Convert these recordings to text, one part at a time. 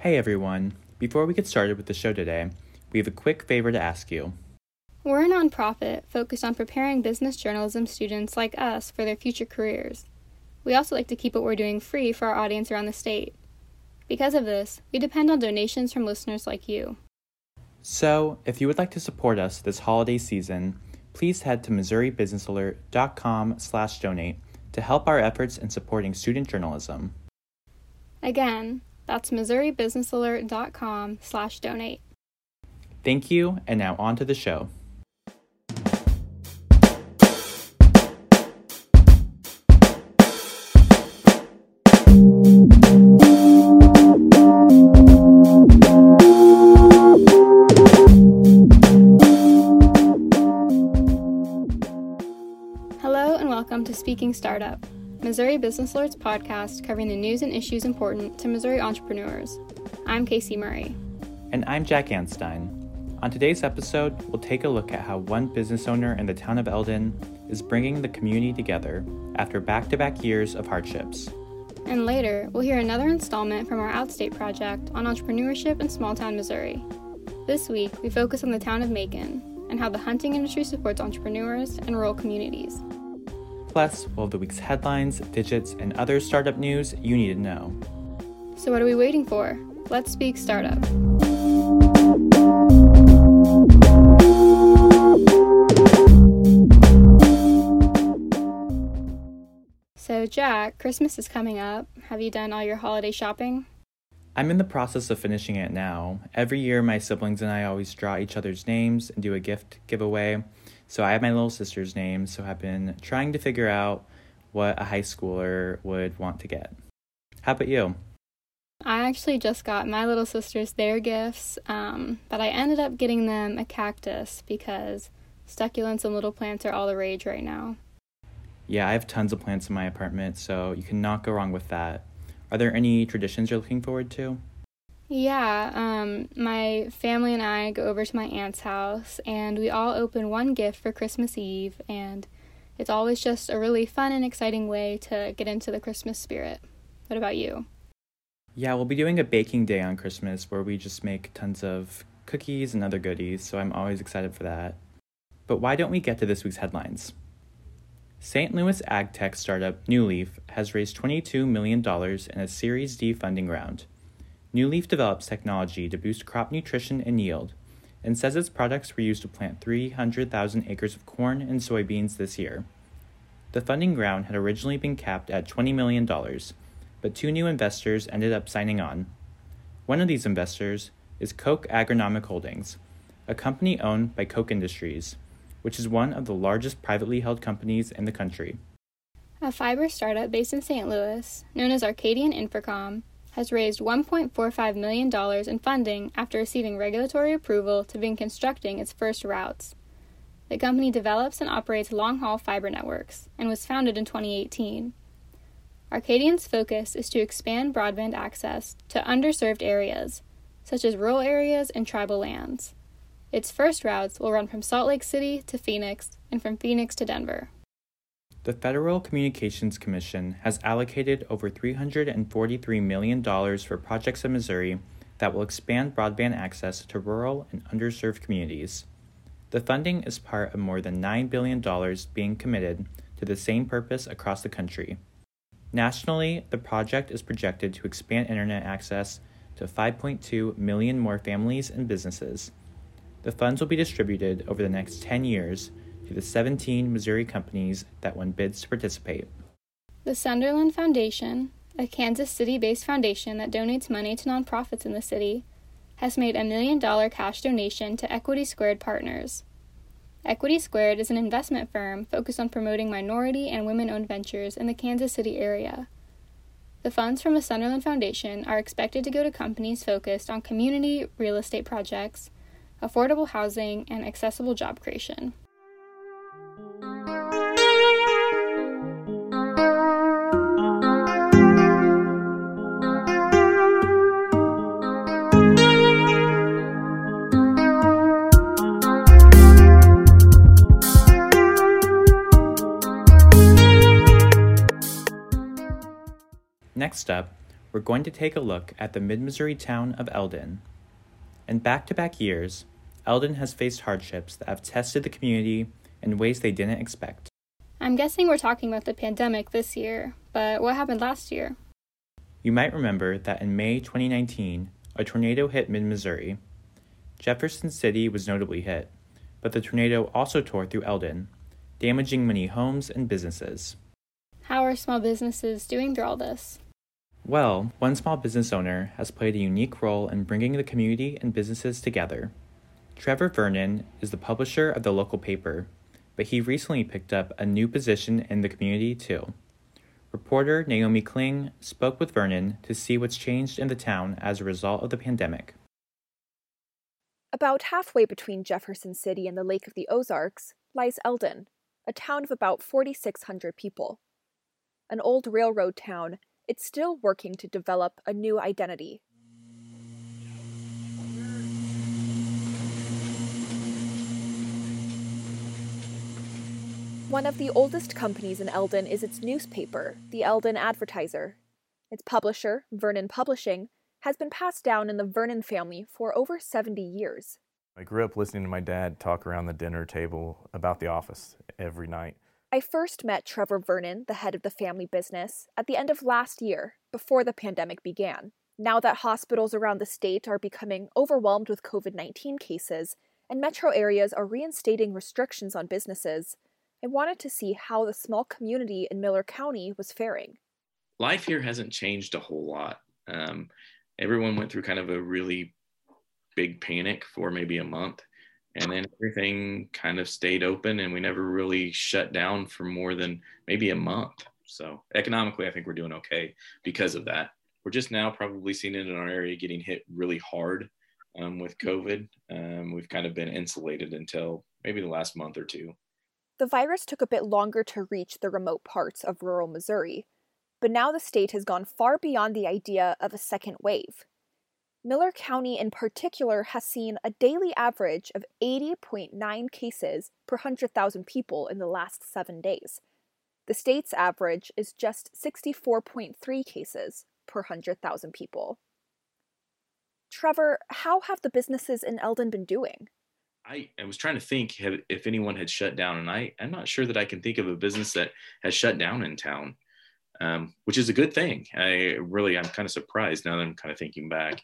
Hey everyone. Before we get started with the show today, we have a quick favor to ask you. We're a nonprofit focused on preparing business journalism students like us for their future careers. We also like to keep what we're doing free for our audience around the state. Because of this, we depend on donations from listeners like you. So, if you would like to support us this holiday season, please head to missouribusinessalert.com/donate to help our efforts in supporting student journalism. Again, that's missouribusinessalert.com slash donate. Thank you, and now on to the show. Hello and welcome to Speaking Startup, Missouri Business Alert's podcast covering the news and issues important to Missouri entrepreneurs. I'm Casey Murray. And I'm Jack Anstein. On today's episode, we'll take a look at how one business owner in the town of Eldon is bringing the community together after back to back years of hardships. And later, we'll hear another installment from our Outstate project on entrepreneurship in small town Missouri. This week, we focus on the town of Macon and how the hunting industry supports entrepreneurs and rural communities. Plus, we'll have the week's headlines, digits, and other startup news you need to know. So, what are we waiting for? Let's speak startup. So, Jack, Christmas is coming up. Have you done all your holiday shopping? I'm in the process of finishing it now. Every year, my siblings and I always draw each other's names and do a gift giveaway. So I have my little sister's name, so I've been trying to figure out what a high schooler would want to get. How about you? I actually just got my little sisters their gifts, um, but I ended up getting them a cactus because succulents and little plants are all the rage right now. Yeah, I have tons of plants in my apartment, so you cannot go wrong with that. Are there any traditions you're looking forward to? Yeah, um, my family and I go over to my aunt's house and we all open one gift for Christmas Eve, and it's always just a really fun and exciting way to get into the Christmas spirit. What about you? Yeah, we'll be doing a baking day on Christmas where we just make tons of cookies and other goodies, so I'm always excited for that. But why don't we get to this week's headlines? St. Louis ag tech startup NewLeaf has raised $22 million in a Series D funding round. NewLeaf develops technology to boost crop nutrition and yield, and says its products were used to plant 300,000 acres of corn and soybeans this year. The funding round had originally been capped at $20 million, but two new investors ended up signing on. One of these investors is Koch Agronomic Holdings, a company owned by Koch Industries, which is one of the largest privately held companies in the country. A fiber startup based in St. Louis, known as Arcadian Infracom, has raised $1.45 million in funding after receiving regulatory approval to begin constructing its first routes. The company develops and operates long haul fiber networks and was founded in 2018. Arcadian's focus is to expand broadband access to underserved areas, such as rural areas and tribal lands. Its first routes will run from Salt Lake City to Phoenix and from Phoenix to Denver. The Federal Communications Commission has allocated over $343 million for projects in Missouri that will expand broadband access to rural and underserved communities. The funding is part of more than $9 billion being committed to the same purpose across the country. Nationally, the project is projected to expand internet access to 5.2 million more families and businesses. The funds will be distributed over the next 10 years the 17 Missouri companies that won bids to participate. The Sunderland Foundation, a Kansas City based foundation that donates money to nonprofits in the city, has made a million dollar cash donation to Equity Squared Partners. Equity Squared is an investment firm focused on promoting minority and women owned ventures in the Kansas City area. The funds from the Sunderland Foundation are expected to go to companies focused on community real estate projects, affordable housing, and accessible job creation. Next up, we're going to take a look at the mid Missouri town of Eldon. In back to back years, Eldon has faced hardships that have tested the community in ways they didn't expect. I'm guessing we're talking about the pandemic this year, but what happened last year? You might remember that in May 2019, a tornado hit mid Missouri. Jefferson City was notably hit, but the tornado also tore through Eldon, damaging many homes and businesses. How are small businesses doing through all this? Well, one small business owner has played a unique role in bringing the community and businesses together. Trevor Vernon is the publisher of the local paper, but he recently picked up a new position in the community too. Reporter Naomi Kling spoke with Vernon to see what's changed in the town as a result of the pandemic. About halfway between Jefferson City and the Lake of the Ozarks lies Eldon, a town of about 4,600 people. An old railroad town, it's still working to develop a new identity. One of the oldest companies in Eldon is its newspaper, the Eldon Advertiser. Its publisher, Vernon Publishing, has been passed down in the Vernon family for over 70 years. I grew up listening to my dad talk around the dinner table about the office every night. I first met Trevor Vernon, the head of the family business, at the end of last year, before the pandemic began. Now that hospitals around the state are becoming overwhelmed with COVID 19 cases and metro areas are reinstating restrictions on businesses, I wanted to see how the small community in Miller County was faring. Life here hasn't changed a whole lot. Um, everyone went through kind of a really big panic for maybe a month, and then everything kind of stayed open, and we never really shut down for more than maybe a month. So economically, I think we're doing okay because of that. We're just now probably seeing it in our area getting hit really hard um, with COVID. Um, we've kind of been insulated until maybe the last month or two. The virus took a bit longer to reach the remote parts of rural Missouri, but now the state has gone far beyond the idea of a second wave. Miller County, in particular, has seen a daily average of 80.9 cases per 100,000 people in the last seven days. The state's average is just 64.3 cases per 100,000 people. Trevor, how have the businesses in Eldon been doing? I, I was trying to think if anyone had shut down, and I, I'm not sure that I can think of a business that has shut down in town, um, which is a good thing. I really, I'm kind of surprised now that I'm kind of thinking back.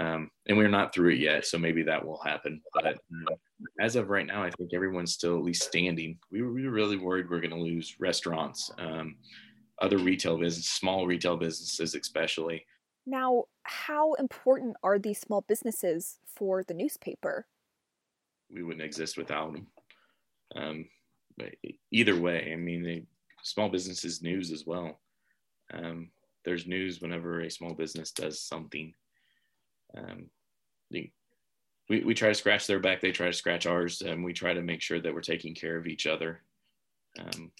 Um, and we're not through it yet, so maybe that will happen. But uh, as of right now, I think everyone's still at least standing. We were, we were really worried we are going to lose restaurants, um, other retail business, small retail businesses, especially. Now, how important are these small businesses for the newspaper? we wouldn't exist without them. Um, but either way, I mean, they, small businesses news as well. Um, there's news whenever a small business does something. Um, we, we try to scratch their back, they try to scratch ours, and we try to make sure that we're taking care of each other. Um,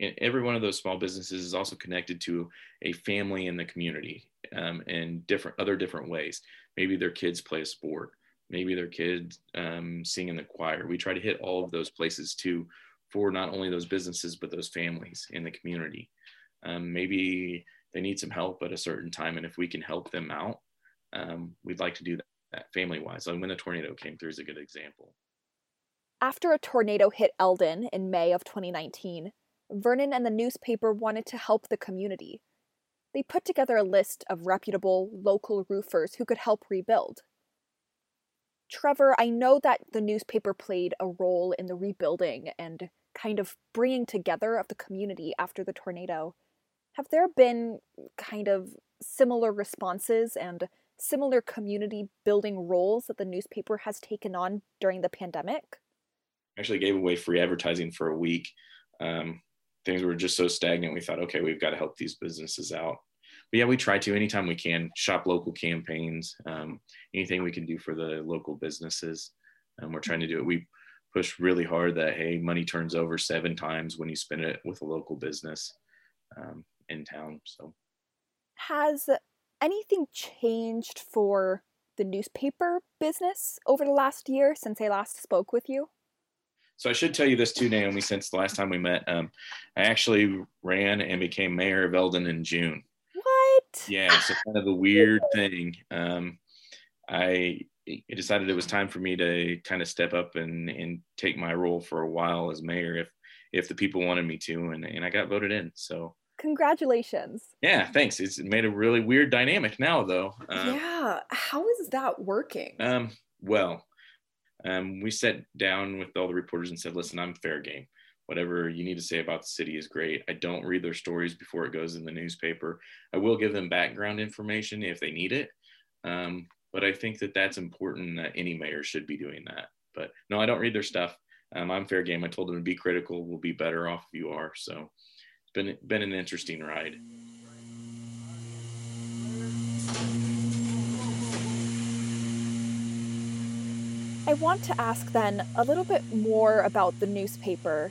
and every one of those small businesses is also connected to a family in the community um, in different other different ways. Maybe their kids play a sport maybe their kids um, sing in the choir. We try to hit all of those places too for not only those businesses, but those families in the community. Um, maybe they need some help at a certain time. And if we can help them out, um, we'd like to do that, family wise. So when a tornado came through is a good example. After a tornado hit Eldon in May of 2019, Vernon and the newspaper wanted to help the community. They put together a list of reputable local roofers who could help rebuild. Trevor, I know that the newspaper played a role in the rebuilding and kind of bringing together of the community after the tornado. Have there been kind of similar responses and similar community building roles that the newspaper has taken on during the pandemic? Actually, gave away free advertising for a week. Um, things were just so stagnant. We thought, okay, we've got to help these businesses out but yeah, we try to anytime we can shop local campaigns, um, anything we can do for the local businesses. And we're trying to do it. We push really hard that, hey, money turns over seven times when you spend it with a local business um, in town. So, has anything changed for the newspaper business over the last year since I last spoke with you? So I should tell you this too, Naomi. Since the last time we met, um, I actually ran and became mayor of Eldon in June. What? Yeah, so kind of a weird thing. Um, I decided it was time for me to kind of step up and, and take my role for a while as mayor if if the people wanted me to, and, and I got voted in. So Congratulations. yeah, thanks. It's made a really weird dynamic now, though. Um, yeah. How is that working? Um, well, um, we sat down with all the reporters and said, listen, I'm fair game. Whatever you need to say about the city is great. I don't read their stories before it goes in the newspaper. I will give them background information if they need it. Um, but I think that that's important that any mayor should be doing that. But no, I don't read their stuff. Um, I'm fair game. I told them to be critical. We'll be better off if you are. So been been an interesting ride. I want to ask then a little bit more about the newspaper.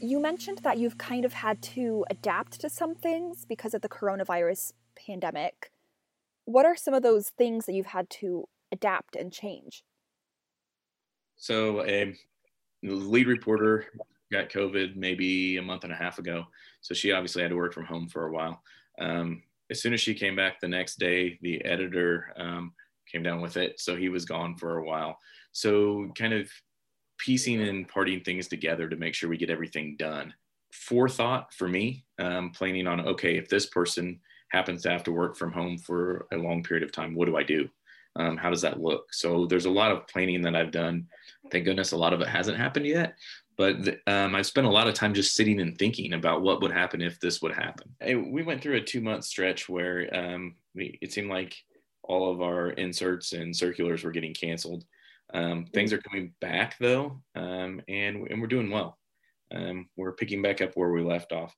You mentioned that you've kind of had to adapt to some things because of the coronavirus pandemic. What are some of those things that you've had to adapt and change? So a lead reporter got COVID maybe a month and a half ago. So she obviously had to work from home for a while. Um, as soon as she came back the next day, the editor um, came down with it. So he was gone for a while. So kind of piecing and parting things together to make sure we get everything done. Forethought for me, um, planning on, okay, if this person happens to have to work from home for a long period of time, what do I do? Um, how does that look? So there's a lot of planning that I've done. Thank goodness a lot of it hasn't happened yet, but um, I've spent a lot of time just sitting and thinking about what would happen if this would happen. We went through a two month stretch where um, we, it seemed like all of our inserts and circulars were getting canceled. Um, things are coming back though, um, and, and we're doing well. Um, we're picking back up where we left off.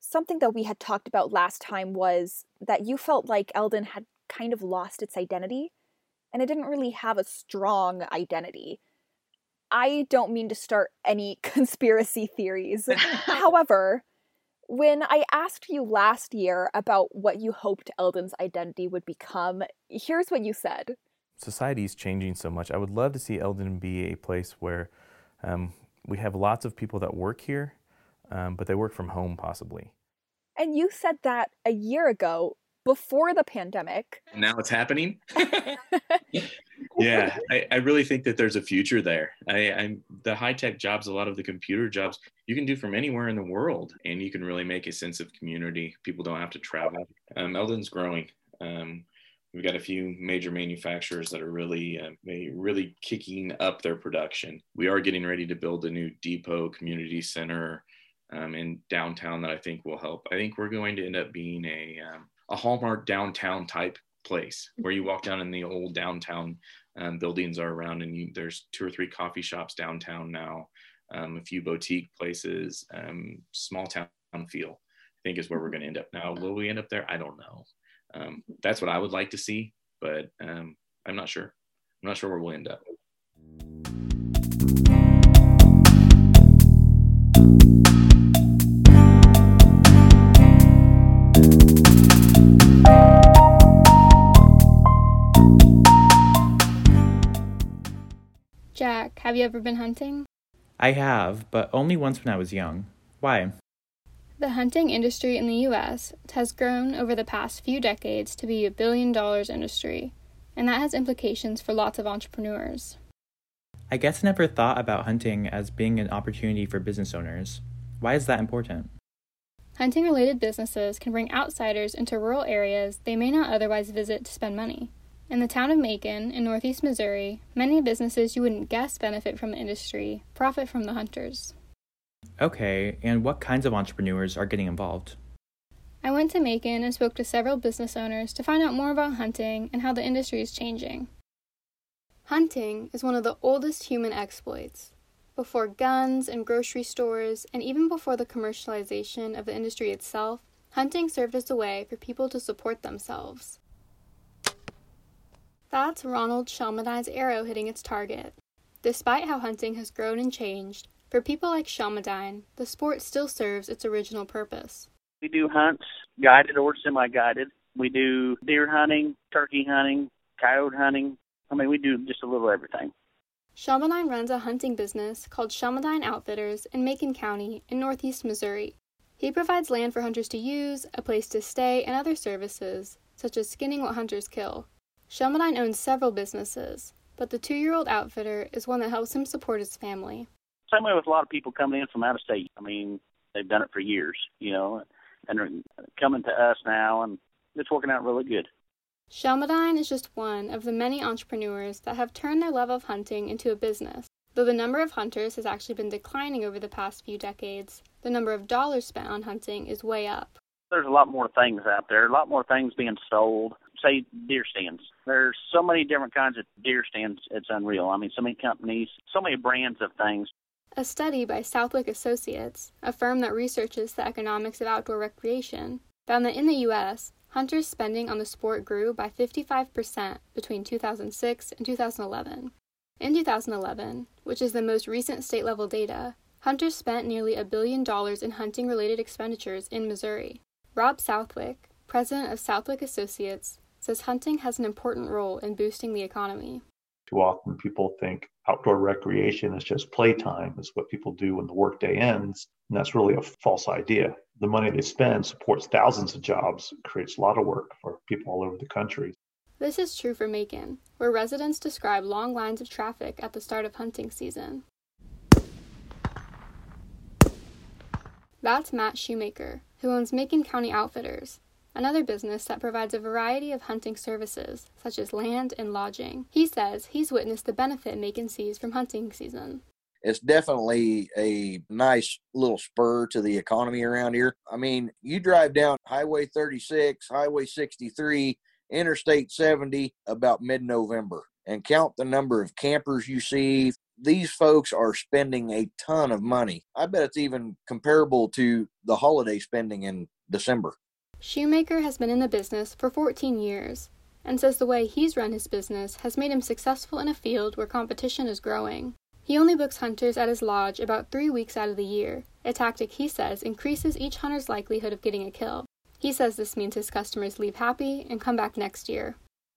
Something that we had talked about last time was that you felt like Eldon had kind of lost its identity and it didn't really have a strong identity. I don't mean to start any conspiracy theories. However, when I asked you last year about what you hoped Eldon's identity would become, here's what you said. Society is changing so much. I would love to see Eldon be a place where um, we have lots of people that work here, um, but they work from home possibly. And you said that a year ago before the pandemic. Now it's happening. yeah, I, I, really think that there's a future there. I, I'm the high tech jobs, a lot of the computer jobs you can do from anywhere in the world, and you can really make a sense of community. People don't have to travel. Um, Eldon's growing. Um, we've got a few major manufacturers that are really, uh, really kicking up their production. We are getting ready to build a new depot community center um, in downtown that I think will help. I think we're going to end up being a um, a hallmark downtown type place where you walk down in the old downtown um, buildings are around and you, there's two or three coffee shops downtown now um, a few boutique places um, small town feel i think is where we're going to end up. Now will we end up there? I don't know. Um, that's what i would like to see but um, i'm not sure. I'm not sure where we'll end up have you ever been hunting? I have, but only once when I was young. Why? The hunting industry in the US has grown over the past few decades to be a billion dollars industry, and that has implications for lots of entrepreneurs. I guess I never thought about hunting as being an opportunity for business owners. Why is that important? Hunting related businesses can bring outsiders into rural areas they may not otherwise visit to spend money. In the town of Macon, in northeast Missouri, many businesses you wouldn't guess benefit from the industry profit from the hunters. Okay, and what kinds of entrepreneurs are getting involved? I went to Macon and spoke to several business owners to find out more about hunting and how the industry is changing. Hunting is one of the oldest human exploits. Before guns and grocery stores, and even before the commercialization of the industry itself, hunting served as a way for people to support themselves. That's Ronald Shelmadine's arrow hitting its target. Despite how hunting has grown and changed, for people like Shelmadine, the sport still serves its original purpose. We do hunts, guided or semi guided. We do deer hunting, turkey hunting, coyote hunting. I mean, we do just a little everything. Shelmadine runs a hunting business called Shelmadine Outfitters in Macon County in northeast Missouri. He provides land for hunters to use, a place to stay, and other services, such as skinning what hunters kill. Shelmadine owns several businesses, but the two year old outfitter is one that helps him support his family. Same way with a lot of people coming in from out of state. I mean, they've done it for years, you know, and they're coming to us now, and it's working out really good. Shelmadine is just one of the many entrepreneurs that have turned their love of hunting into a business. Though the number of hunters has actually been declining over the past few decades, the number of dollars spent on hunting is way up. There's a lot more things out there, a lot more things being sold. Say deer stands. There's so many different kinds of deer stands, it's unreal. I mean, so many companies, so many brands of things. A study by Southwick Associates, a firm that researches the economics of outdoor recreation, found that in the U.S., hunters' spending on the sport grew by 55% between 2006 and 2011. In 2011, which is the most recent state level data, hunters spent nearly a billion dollars in hunting related expenditures in Missouri. Rob Southwick, president of Southwick Associates, says hunting has an important role in boosting the economy. Too often people think outdoor recreation is just playtime, is what people do when the workday ends. And that's really a false idea. The money they spend supports thousands of jobs, creates a lot of work for people all over the country. This is true for Macon, where residents describe long lines of traffic at the start of hunting season. That's Matt Shoemaker, who owns Macon County Outfitters, another business that provides a variety of hunting services, such as land and lodging. He says he's witnessed the benefit Macon sees from hunting season. It's definitely a nice little spur to the economy around here. I mean, you drive down Highway 36, Highway 63, Interstate 70 about mid November and count the number of campers you see. These folks are spending a ton of money. I bet it's even comparable to the holiday spending in December. Shoemaker has been in the business for 14 years and says the way he's run his business has made him successful in a field where competition is growing. He only books hunters at his lodge about three weeks out of the year, a tactic he says increases each hunter's likelihood of getting a kill. He says this means his customers leave happy and come back next year.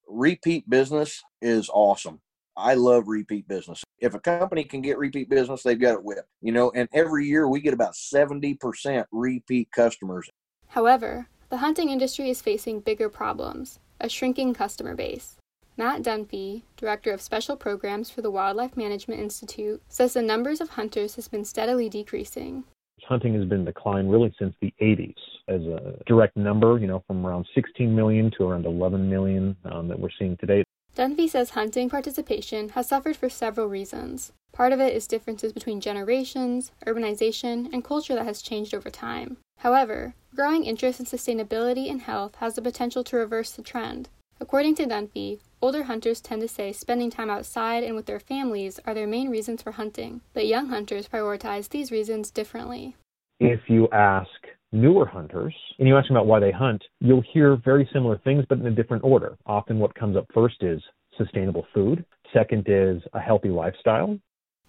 Repeat business is awesome. I love repeat business. If a company can get repeat business, they've got it whipped. You know, and every year we get about 70% repeat customers. However, the hunting industry is facing bigger problems a shrinking customer base. Matt Dunfee, Director of Special Programs for the Wildlife Management Institute, says the numbers of hunters has been steadily decreasing hunting has been in decline really since the 80s as a direct number, you know, from around 16 million to around 11 million um, that we're seeing today. Dunfee says hunting participation has suffered for several reasons. Part of it is differences between generations, urbanization, and culture that has changed over time. However, growing interest in sustainability and health has the potential to reverse the trend. According to Dunfee, older hunters tend to say spending time outside and with their families are their main reasons for hunting, but young hunters prioritize these reasons differently. If you ask newer hunters and you ask them about why they hunt, you'll hear very similar things, but in a different order. Often, what comes up first is sustainable food, second is a healthy lifestyle.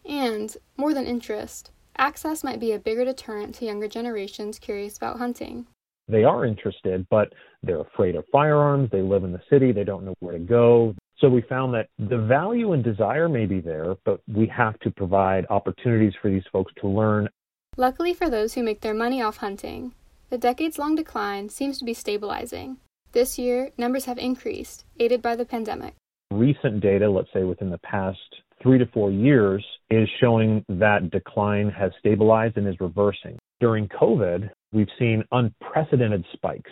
And, more than interest, access might be a bigger deterrent to younger generations curious about hunting they are interested, but they're afraid of firearms. They live in the city. They don't know where to go. So we found that the value and desire may be there, but we have to provide opportunities for these folks to learn. Luckily for those who make their money off hunting, the decades long decline seems to be stabilizing. This year, numbers have increased, aided by the pandemic. Recent data, let's say within the past three to four years, is showing that decline has stabilized and is reversing. During COVID, we've seen unprecedented spikes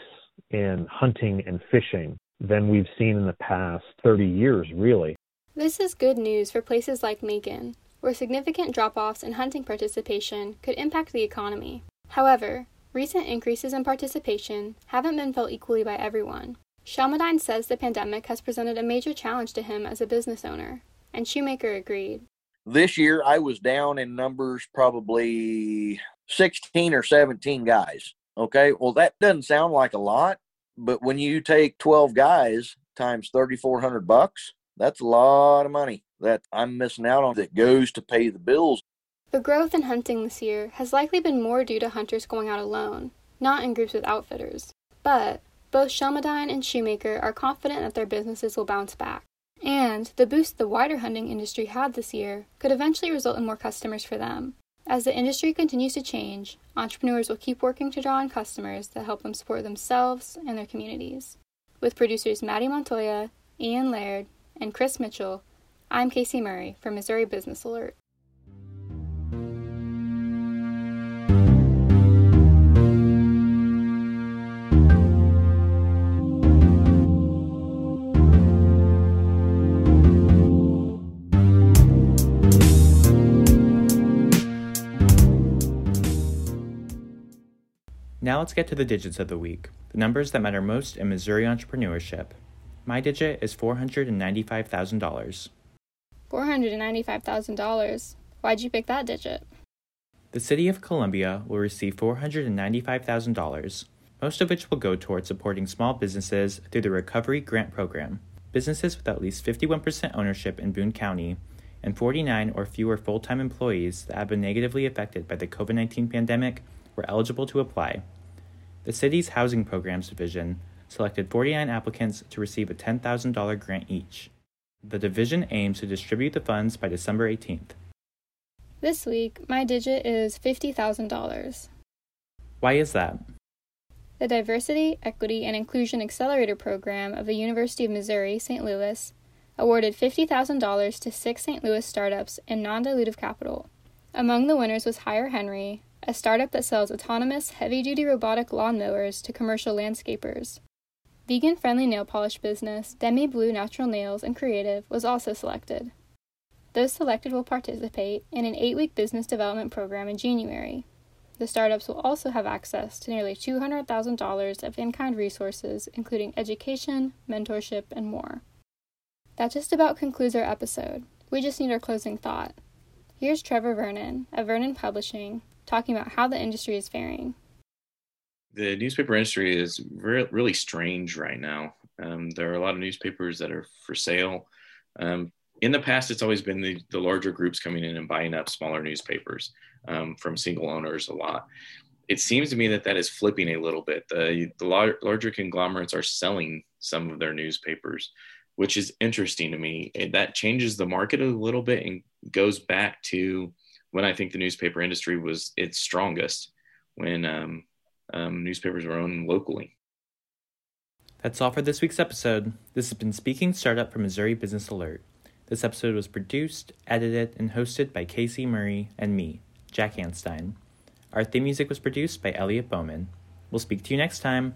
in hunting and fishing than we've seen in the past 30 years, really. This is good news for places like Macon, where significant drop offs in hunting participation could impact the economy. However, recent increases in participation haven't been felt equally by everyone. Shelmadine says the pandemic has presented a major challenge to him as a business owner, and Shoemaker agreed. This year, I was down in numbers probably 16 or 17 guys. Okay. Well, that doesn't sound like a lot, but when you take 12 guys times 3,400 bucks, that's a lot of money that I'm missing out on that goes to pay the bills. The growth in hunting this year has likely been more due to hunters going out alone, not in groups with outfitters. But both Shelmadine and Shoemaker are confident that their businesses will bounce back. And the boost the wider hunting industry had this year could eventually result in more customers for them. As the industry continues to change, entrepreneurs will keep working to draw in customers that help them support themselves and their communities. With producers Maddie Montoya, Ian Laird, and Chris Mitchell, I'm Casey Murray from Missouri Business Alert. Now let's get to the digits of the week, the numbers that matter most in Missouri entrepreneurship. My digit is $495,000. $495,000. Why'd you pick that digit? The City of Columbia will receive $495,000, most of which will go towards supporting small businesses through the Recovery Grant Program. Businesses with at least 51% ownership in Boone County and 49 or fewer full time employees that have been negatively affected by the COVID 19 pandemic were eligible to apply. The city's Housing Programs Division selected 49 applicants to receive a $10,000 grant each. The division aims to distribute the funds by December 18th. This week, my digit is $50,000. Why is that? The Diversity, Equity, and Inclusion Accelerator Program of the University of Missouri St. Louis awarded $50,000 to six St. Louis startups in non dilutive capital. Among the winners was Hire Henry, a startup that sells autonomous, heavy duty robotic lawnmowers to commercial landscapers. Vegan friendly nail polish business Demi Blue Natural Nails and Creative was also selected. Those selected will participate in an eight week business development program in January. The startups will also have access to nearly $200,000 of in kind resources, including education, mentorship, and more. That just about concludes our episode. We just need our closing thought. Here's Trevor Vernon of Vernon Publishing talking about how the industry is faring. The newspaper industry is re- really strange right now. Um, there are a lot of newspapers that are for sale. Um, in the past, it's always been the, the larger groups coming in and buying up smaller newspapers um, from single owners a lot. It seems to me that that is flipping a little bit. The, the lar- larger conglomerates are selling some of their newspapers, which is interesting to me. That changes the market a little bit and goes back to when I think the newspaper industry was its strongest, when um, um, newspapers were owned locally. That's all for this week's episode. This has been Speaking Startup from Missouri Business Alert. This episode was produced, edited, and hosted by Casey Murray and me, Jack Anstein. Our theme music was produced by Elliot Bowman. We'll speak to you next time.